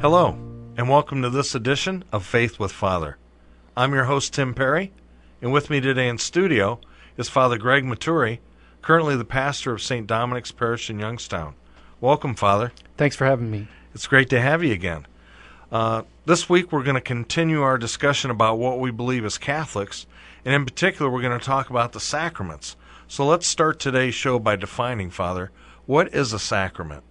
Hello, and welcome to this edition of Faith with Father. I'm your host, Tim Perry, and with me today in studio is Father Greg Maturi, currently the pastor of St. Dominic's Parish in Youngstown. Welcome, Father. Thanks for having me. It's great to have you again. Uh, this week, we're going to continue our discussion about what we believe as Catholics, and in particular, we're going to talk about the sacraments. So let's start today's show by defining, Father, what is a sacrament?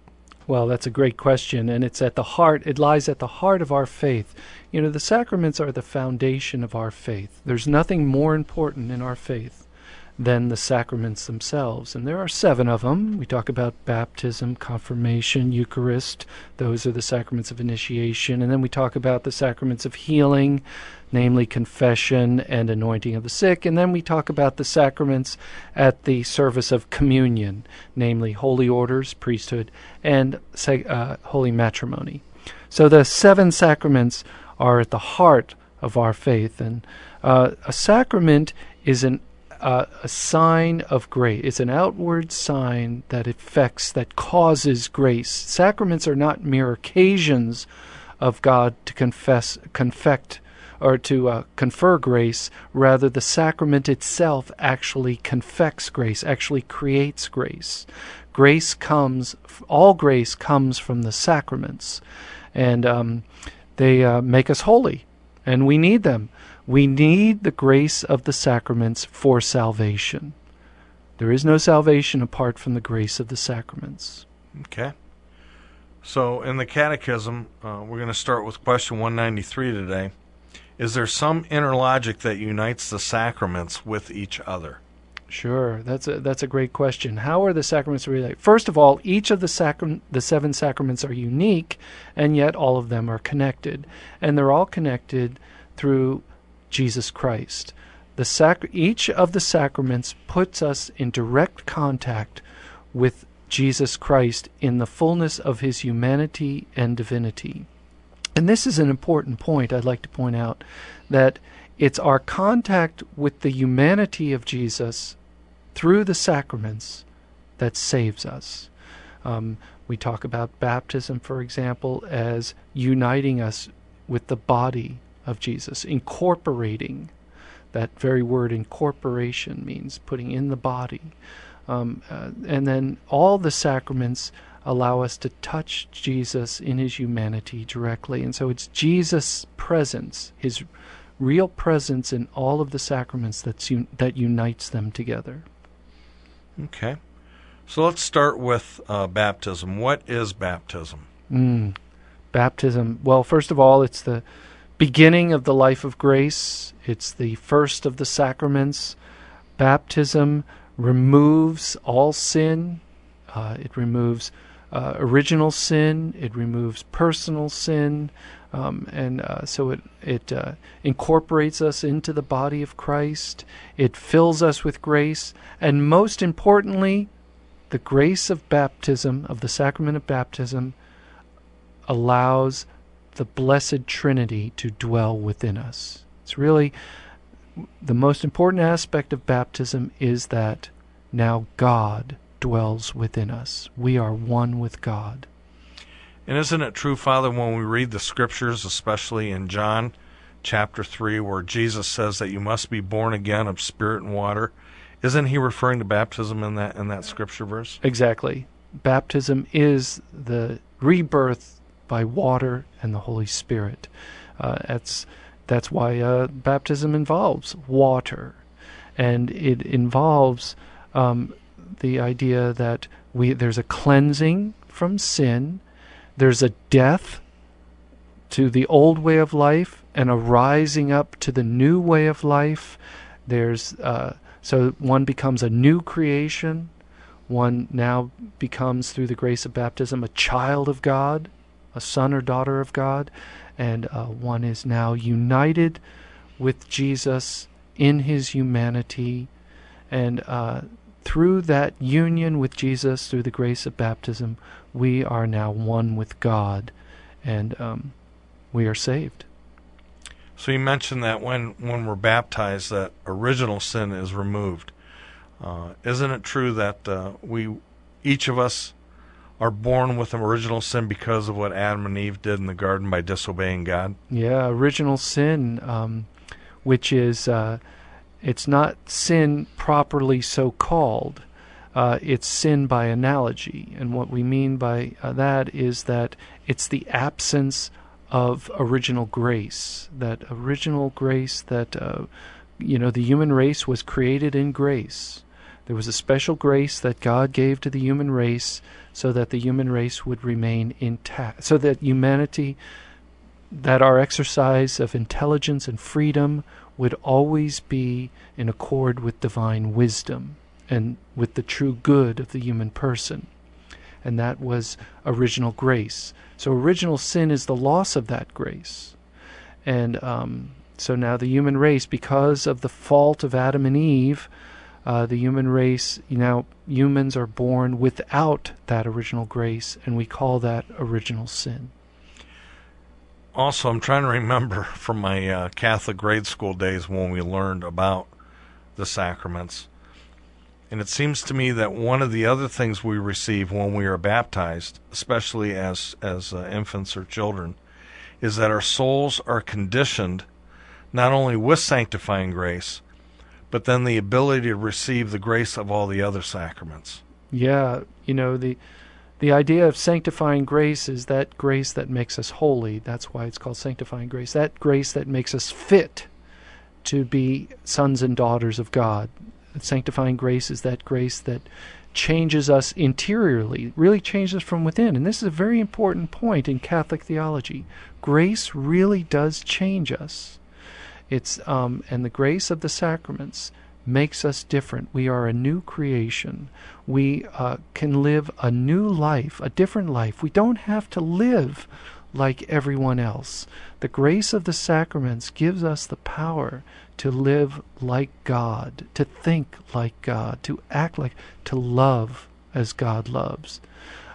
Well, that's a great question, and it's at the heart, it lies at the heart of our faith. You know, the sacraments are the foundation of our faith. There's nothing more important in our faith than the sacraments themselves. And there are seven of them. We talk about baptism, confirmation, Eucharist. Those are the sacraments of initiation. And then we talk about the sacraments of healing, namely confession and anointing of the sick. And then we talk about the sacraments at the service of communion, namely holy orders, priesthood, and uh, holy matrimony. So the seven sacraments are at the heart of our faith. And uh, a sacrament is an uh, a sign of grace. It's an outward sign that affects, that causes grace. Sacraments are not mere occasions of God to confess, confect, or to uh, confer grace. Rather, the sacrament itself actually confects grace, actually creates grace. Grace comes, all grace comes from the sacraments, and um, they uh, make us holy, and we need them. We need the grace of the sacraments for salvation. There is no salvation apart from the grace of the sacraments. Okay. So, in the Catechism, uh, we're going to start with question 193 today. Is there some inner logic that unites the sacraments with each other? Sure, that's a that's a great question. How are the sacraments related? First of all, each of the sacram- the seven sacraments are unique, and yet all of them are connected, and they're all connected through Jesus Christ. The sac- each of the sacraments puts us in direct contact with Jesus Christ in the fullness of his humanity and divinity. And this is an important point I'd like to point out that it's our contact with the humanity of Jesus through the sacraments that saves us. Um, we talk about baptism, for example, as uniting us with the body of Jesus, incorporating. That very word incorporation means putting in the body. Um, uh, and then all the sacraments allow us to touch Jesus in his humanity directly. And so it's Jesus' presence, his real presence in all of the sacraments that's un- that unites them together. Okay. So let's start with uh, baptism. What is baptism? Mm, baptism. Well, first of all, it's the beginning of the life of grace. It's the first of the sacraments. Baptism removes all sin. Uh, it removes uh, original sin. It removes personal sin. Um, and uh, so it it uh, incorporates us into the body of Christ. It fills us with grace, and most importantly, the grace of baptism, of the sacrament of baptism, allows the Blessed Trinity to dwell within us. It's really the most important aspect of baptism is that now God dwells within us. We are one with God. And isn't it true, Father, when we read the scriptures, especially in John chapter 3, where Jesus says that you must be born again of spirit and water? Isn't he referring to baptism in that in that scripture verse? Exactly. Baptism is the rebirth by water and the Holy Spirit. Uh, that's that's why uh, baptism involves water, and it involves um, the idea that we there's a cleansing from sin, there's a death to the old way of life, and a rising up to the new way of life. There's uh, so one becomes a new creation. One now becomes, through the grace of baptism, a child of God a son or daughter of God, and uh, one is now united with Jesus in his humanity. And uh, through that union with Jesus, through the grace of baptism, we are now one with God, and um, we are saved. So you mentioned that when, when we're baptized, that original sin is removed. Uh, isn't it true that uh, we, each of us, are born with an original sin because of what Adam and Eve did in the garden by disobeying God? Yeah, original sin, um, which is uh, it's not sin properly so called. Uh, it's sin by analogy, and what we mean by uh, that is that it's the absence of original grace. That original grace that uh, you know the human race was created in grace. There was a special grace that God gave to the human race so that the human race would remain intact, so that humanity, that our exercise of intelligence and freedom would always be in accord with divine wisdom and with the true good of the human person. And that was original grace. So original sin is the loss of that grace. And um, so now the human race, because of the fault of Adam and Eve, uh, the human race, you know, humans are born without that original grace, and we call that original sin. Also, I'm trying to remember from my uh, Catholic grade school days when we learned about the sacraments. And it seems to me that one of the other things we receive when we are baptized, especially as as uh, infants or children, is that our souls are conditioned not only with sanctifying grace, but then the ability to receive the grace of all the other sacraments. Yeah, you know the the idea of sanctifying grace is that grace that makes us holy. That's why it's called sanctifying grace. That grace that makes us fit to be sons and daughters of God. Sanctifying grace is that grace that changes us interiorly, really changes us from within. And this is a very important point in Catholic theology. Grace really does change us. It's um, and the grace of the sacraments makes us different. We are a new creation. We uh, can live a new life, a different life. We don't have to live like everyone else. The grace of the sacraments gives us the power to live like God, to think like God, to act like, to love as God loves,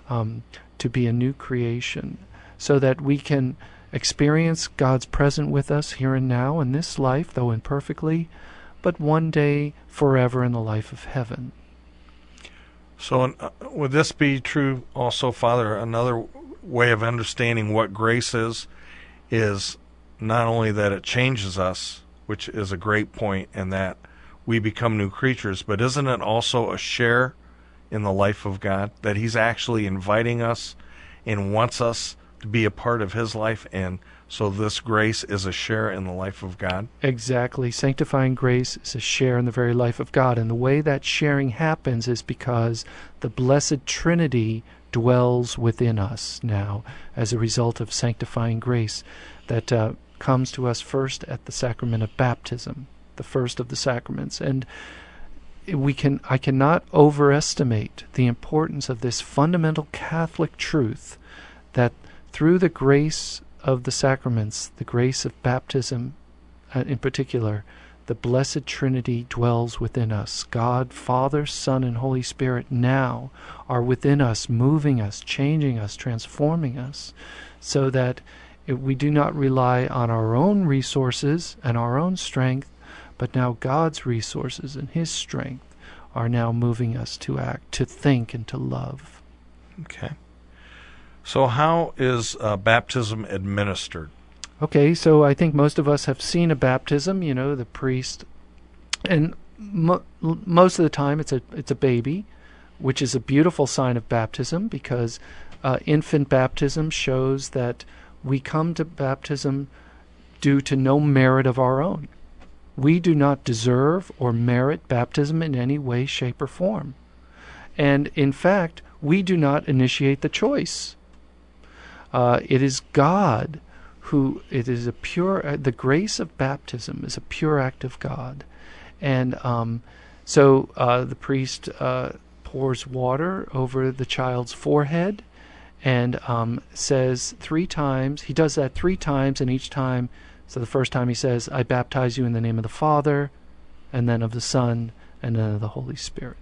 um, to be a new creation, so that we can experience God's presence with us here and now in this life, though imperfectly, but one day forever in the life of heaven. So, uh, would this be true also, Father? Another way of understanding what grace is is not only that it changes us, which is a great point, and that we become new creatures, but isn't it also a share in the life of God? That He's actually inviting us and wants us to be a part of His life, and so this grace is a share in the life of God. Exactly. Sanctifying grace is a share in the very life of God. And the way that sharing happens is because the Blessed Trinity dwells within us now as a result of sanctifying grace that uh, comes to us first at the sacrament of baptism, the first of the sacraments. And we can I cannot overestimate the importance of this fundamental Catholic truth that through the grace of the sacraments, the grace of baptism uh, in particular, the Blessed Trinity dwells within us. God, Father, Son, and Holy Spirit now are within us, moving us, changing us, transforming us, so that we do not rely on our own resources and our own strength, but now God's resources and His strength are now moving us to act, to think, and to love. Okay. So, how is uh, baptism administered? Okay, so I think most of us have seen a baptism. You know, the priest, and mo- most of the time it's a it's a baby, which is a beautiful sign of baptism because uh, infant baptism shows that we come to baptism due to no merit of our own. We do not deserve or merit baptism in any way, shape, or form. And in fact, we do not initiate the choice. Uh, it is God who, it is a pure, uh, the grace of baptism is a pure act of God. And um, so uh, the priest uh, pours water over the child's forehead and um, says three times. He does that three times, and each time, so the first time he says, I baptize you in the name of the Father, and then of the Son, and then of the Holy Spirit.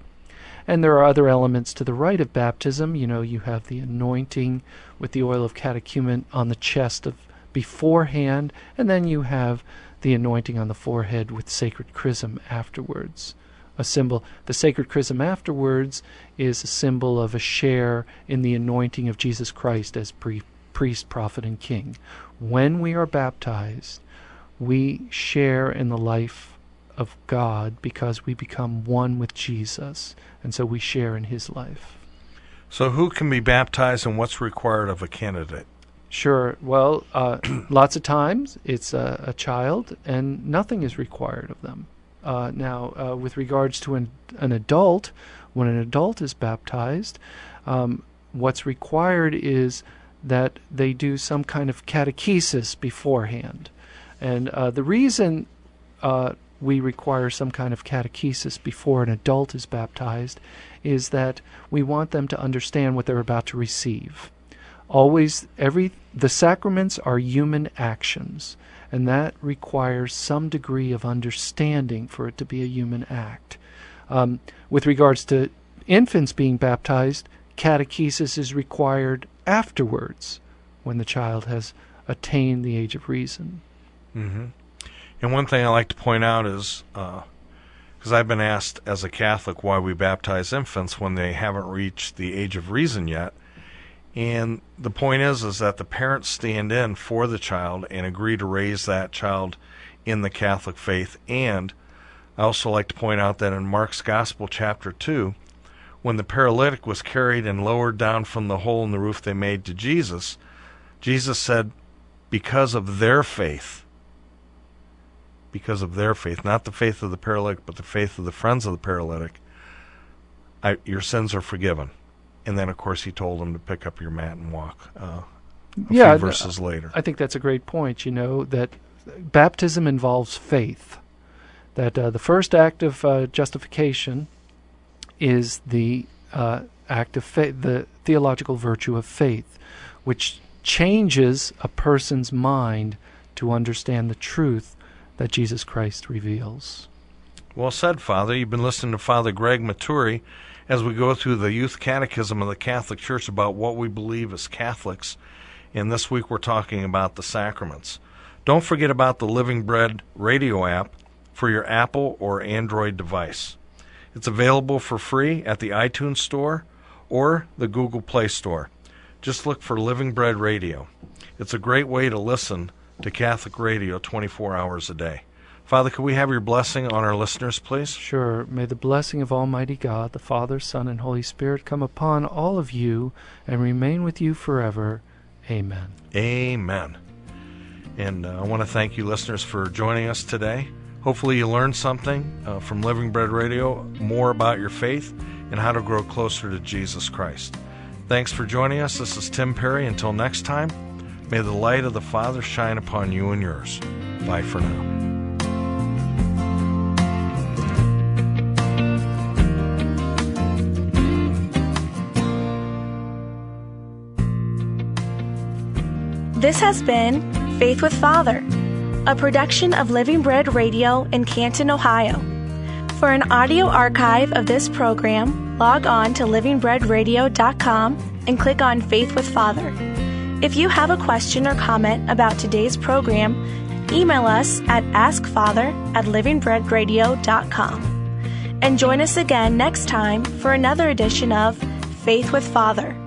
And there are other elements to the rite of baptism. You know, you have the anointing with the oil of catechumen on the chest of beforehand, and then you have the anointing on the forehead with sacred chrism afterwards. A symbol, the sacred chrism afterwards is a symbol of a share in the anointing of Jesus Christ as pre- priest, prophet, and king. When we are baptized, we share in the life of God because we become one with Jesus, and so we share in his life. So, who can be baptized and what's required of a candidate? Sure. Well, uh, lots of times it's a, a, child, and nothing is required of them. Uh, now, uh, with regards to an, an, adult, when an adult is baptized, um, what's required is that they do some kind of catechesis beforehand. And uh, the reason uh, we require some kind of catechesis before an adult is baptized is that we want them to understand what they're about to receive. Always, every the sacraments are human actions, and that requires some degree of understanding for it to be a human act. Um, with regards to infants being baptized, catechesis is required afterwards when the child has attained the age of reason. Mm-hmm. And one thing I like to point out is because uh, I've been asked as a Catholic why we baptize infants when they haven't reached the age of reason yet. And the point is, is that the parents stand in for the child and agree to raise that child in the Catholic faith. And I also like to point out that in Mark's Gospel, chapter 2, when the paralytic was carried and lowered down from the hole in the roof they made to Jesus, Jesus said, Because of their faith, because of their faith, not the faith of the paralytic, but the faith of the friends of the paralytic, I, your sins are forgiven and then of course he told them to pick up your mat and walk. Uh, yeah, verses later. I think that's a great point. You know that baptism involves faith. That uh, the first act of uh, justification is the uh, act of faith, the theological virtue of faith, which changes a person's mind to understand the truth that Jesus Christ reveals. Well said, Father. You've been listening to Father Greg Maturi as we go through the Youth Catechism of the Catholic Church about what we believe as Catholics. And this week we're talking about the sacraments. Don't forget about the Living Bread radio app for your Apple or Android device. It's available for free at the iTunes Store or the Google Play Store. Just look for Living Bread Radio. It's a great way to listen to Catholic radio 24 hours a day. Father, could we have your blessing on our listeners, please? Sure. May the blessing of Almighty God, the Father, Son, and Holy Spirit come upon all of you and remain with you forever. Amen. Amen. And uh, I want to thank you, listeners, for joining us today. Hopefully, you learned something uh, from Living Bread Radio, more about your faith and how to grow closer to Jesus Christ. Thanks for joining us. This is Tim Perry. Until next time, may the light of the Father shine upon you and yours. Bye for now. This has been Faith with Father, a production of Living Bread Radio in Canton, Ohio. For an audio archive of this program, log on to livingbreadradio.com and click on Faith with Father. If you have a question or comment about today's program, email us at askfather at livingbreadradio.com. And join us again next time for another edition of Faith with Father.